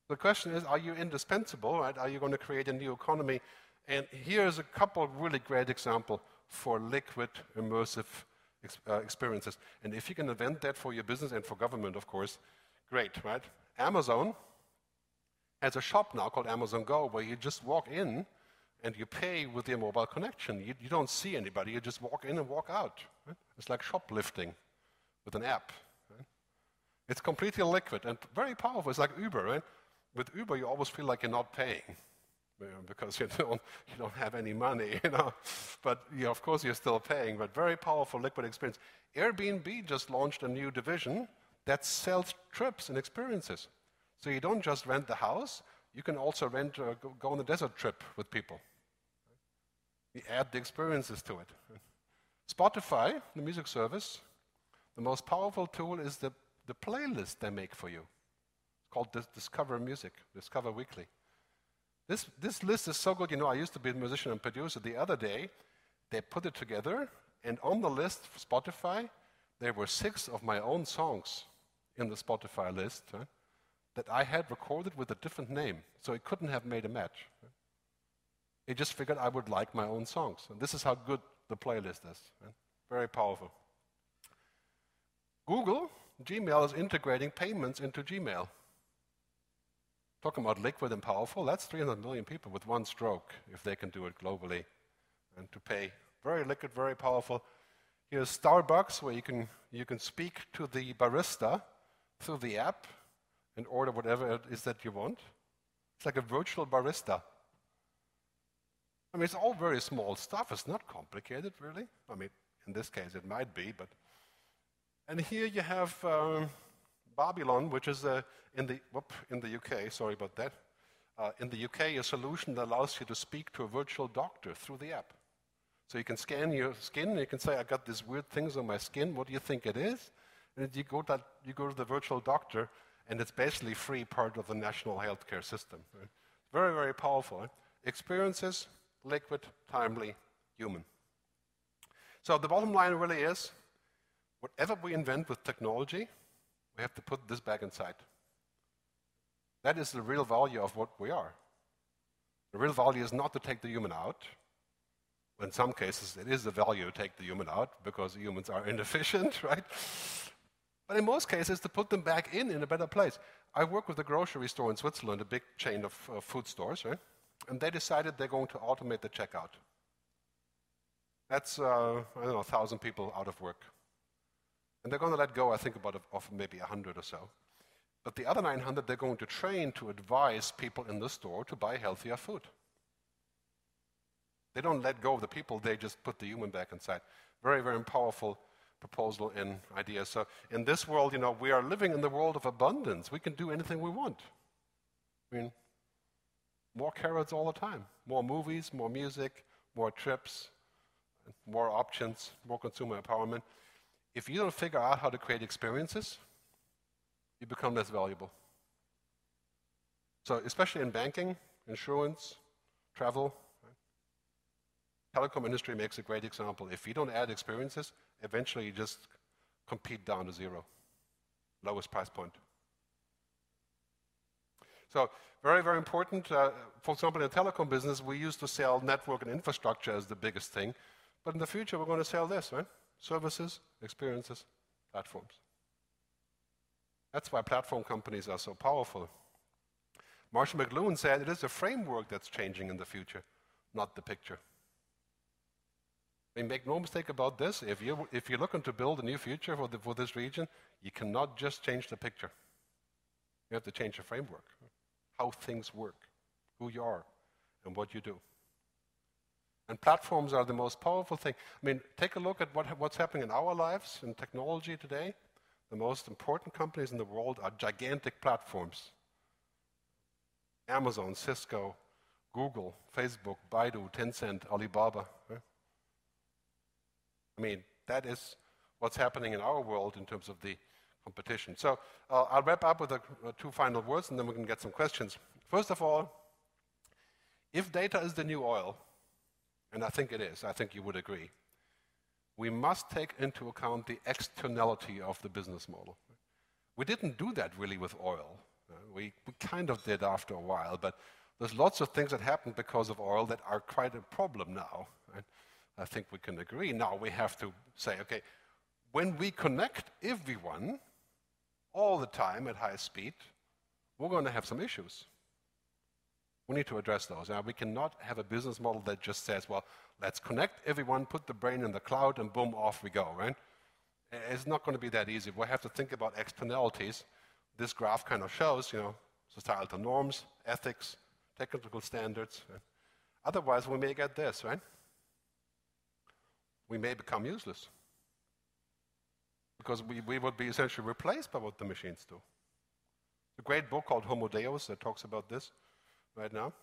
The question is, are you indispensable, right? Are you going to create a new economy? And here's a couple really great examples for liquid, immersive ex uh, experiences. And if you can invent that for your business and for government, of course, great, right? Amazon has a shop now called Amazon Go where you just walk in and you pay with your mobile connection. You, you don't see anybody, you just walk in and walk out. Right? It's like shoplifting with an app. Right? It's completely liquid and very powerful. It's like Uber, right? With Uber, you always feel like you're not paying because you don't, you don't have any money, you know. But of course, you're still paying, but very powerful liquid experience. Airbnb just launched a new division that sells trips and experiences. So you don't just rent the house, you can also rent, uh, go, go on a desert trip with people. You add the experiences to it. Spotify, the music service, the most powerful tool is the, the playlist they make for you. It's called Discover Music, Discover Weekly. This, this list is so good. You know, I used to be a musician and producer. The other day, they put it together, and on the list for Spotify, there were six of my own songs in the Spotify list that I had recorded with a different name. So it couldn't have made a match. It just figured I would like my own songs. And this is how good the playlist is. Huh. Very powerful. Google, Gmail is integrating payments into Gmail. Talking about liquid and powerful, that's 300 million people with one stroke, if they can do it globally. And to pay very liquid, very powerful. Here's Starbucks, where you can, you can speak to the barista through the app and order whatever it is that you want. It's like a virtual barista. I mean, it's all very small stuff. It's not complicated, really. I mean, in this case, it might be, but. And here you have um, Babylon, which is uh, in, the, whoop, in the UK, sorry about that. Uh, in the UK, a solution that allows you to speak to a virtual doctor through the app. So you can scan your skin, and you can say, I got these weird things on my skin, what do you think it is? You go, to, you go to the virtual doctor, and it's basically free part of the national healthcare system. Right? Very, very powerful. Right? Experiences, liquid, timely, human. So the bottom line really is, whatever we invent with technology, we have to put this back inside. That is the real value of what we are. The real value is not to take the human out. In some cases, it is the value to take the human out because humans are inefficient, right? But in most cases, to put them back in in a better place. I work with a grocery store in Switzerland, a big chain of uh, food stores, right? And they decided they're going to automate the checkout. That's, uh, I don't know, 1,000 people out of work. And they're going to let go, I think, about of, of maybe 100 or so. But the other 900, they're going to train to advise people in the store to buy healthier food. They don't let go of the people, they just put the human back inside. Very, very powerful proposal and idea. So in this world, you know, we are living in the world of abundance. We can do anything we want. I mean, more carrots all the time. More movies, more music, more trips, more options, more consumer empowerment. If you don't figure out how to create experiences, you become less valuable. So, especially in banking, insurance, travel, right? telecom industry makes a great example. If you don't add experiences, eventually you just compete down to zero, lowest price point. So, very, very important. Uh, for example, in the telecom business, we used to sell network and infrastructure as the biggest thing. But in the future, we're going to sell this, right? services, experiences, platforms. That's why platform companies are so powerful. Marshall McLuhan said it is the framework that's changing in the future, not the picture. I mean, make no mistake about this. If, you, if you're looking to build a new future for, the, for this region, you cannot just change the picture. You have to change the framework, how things work, who you are, and what you do. And platforms are the most powerful thing. I mean, take a look at what, what's happening in our lives in technology today. The most important companies in the world are gigantic platforms. Amazon, Cisco, Google, Facebook, Baidu, Tencent, Alibaba. Right? I mean, that is what's happening in our world in terms of the competition. So uh, I'll wrap up with the uh, two final words and then we can get some questions. First of all, if data is the new oil, and I think it is, I think you would agree, we must take into account the externality of the business model. We didn't do that really with oil. Uh, we, we kind of did after a while, but there's lots of things that happened because of oil that are quite a problem now. Right? I think we can agree. Now we have to say, okay, when we connect everyone all the time at high speed, we're going to have some issues. We need to address those. Now, we cannot have a business model that just says, well, let's connect everyone, put the brain in the cloud, and boom, off we go, right? It's not going to be that easy. We have to think about externalities. This graph kind of shows, you know, societal norms, ethics, technical standards. Right? Otherwise, we may get this, right? We may become useless because we, we would be essentially replaced by what the machines do. A great book called Homo Deus that talks about this right now.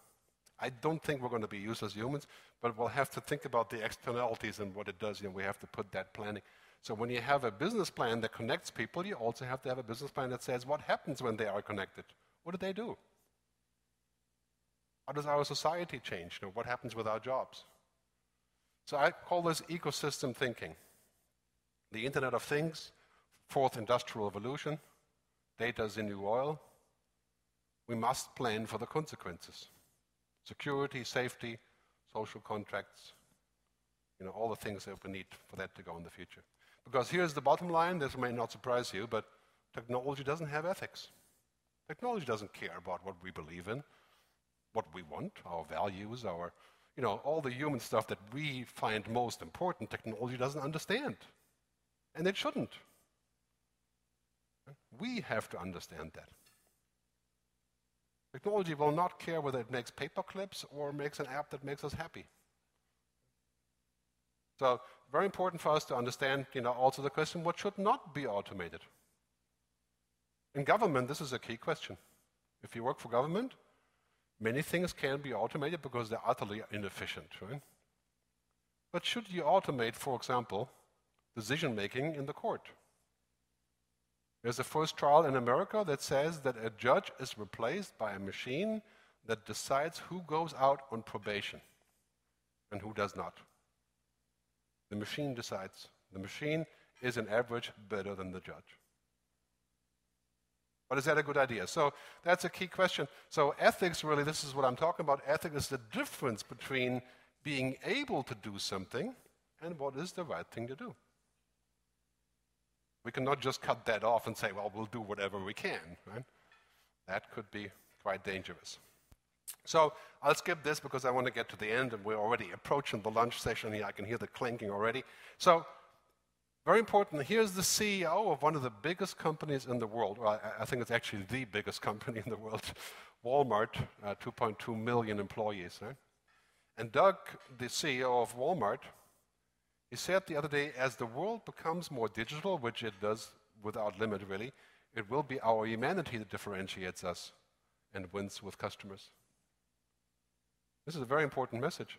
I don't think we're going to be useless humans, but we'll have to think about the externalities and what it does. Know, we have to put that planning. So when you have a business plan that connects people, you also have to have a business plan that says what happens when they are connected. What do they do? How does our society change? You know, what happens with our jobs? So I call this ecosystem thinking. The Internet of Things, fourth industrial revolution, data is the new oil. We must plan for the consequences. Security, safety, social contracts, you know, all the things that we need for that to go in the future. Because here's the bottom line, this may not surprise you, but technology doesn't have ethics. Technology doesn't care about what we believe in what we want, our values, our, you know, all the human stuff that we find most important, technology doesn't understand. And it shouldn't. We have to understand that. Technology will not care whether it makes paper clips or makes an app that makes us happy. So, very important for us to understand, you know, also the question what should not be automated? In government, this is a key question. If you work for government, Many things can be automated because they're utterly inefficient, right? But should you automate, for example, decision making in the court? There's a first trial in America that says that a judge is replaced by a machine that decides who goes out on probation and who does not. The machine decides. The machine is, an average, better than the judge. But is that a good idea? So that's a key question. So ethics, really, this is what I'm talking about. Ethics is the difference between being able to do something and what is the right thing to do. We cannot just cut that off and say, well, we'll do whatever we can, right? That could be quite dangerous. So I'll skip this because I want to get to the end, and we're already approaching the lunch session here. I can hear the clinking already. So very important. Here's the CEO of one of the biggest companies in the world. Well, I think it's actually the biggest company in the world, Walmart, uh, 2.2 million employees. Right? And Doug, the CEO of Walmart, he said the other day, as the world becomes more digital, which it does without limit really, it will be our humanity that differentiates us and wins with customers. This is a very important message.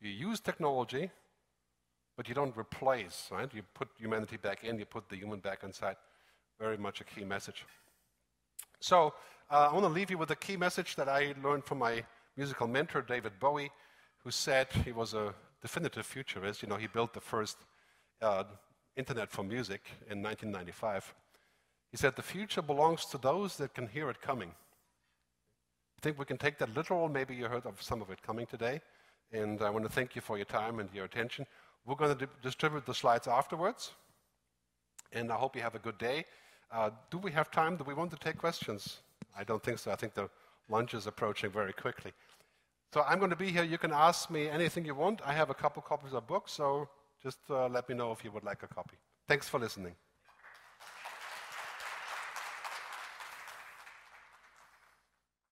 You use technology but you don't replace, right? You put humanity back in, you put the human back inside. Very much a key message. So uh, I want to leave you with a key message that I learned from my musical mentor, David Bowie, who said he was a definitive futurist. You know, he built the first uh, internet for music in 1995. He said, The future belongs to those that can hear it coming. I think we can take that literal. Maybe you heard of some of it coming today. And I want to thank you for your time and your attention. We're going to distribute the slides afterwards, and I hope you have a good day. Uh, do we have time? Do we want to take questions? I don't think so. I think the lunch is approaching very quickly. So I'm going to be here. You can ask me anything you want. I have a couple copies of books, so just uh, let me know if you would like a copy. Thanks for listening.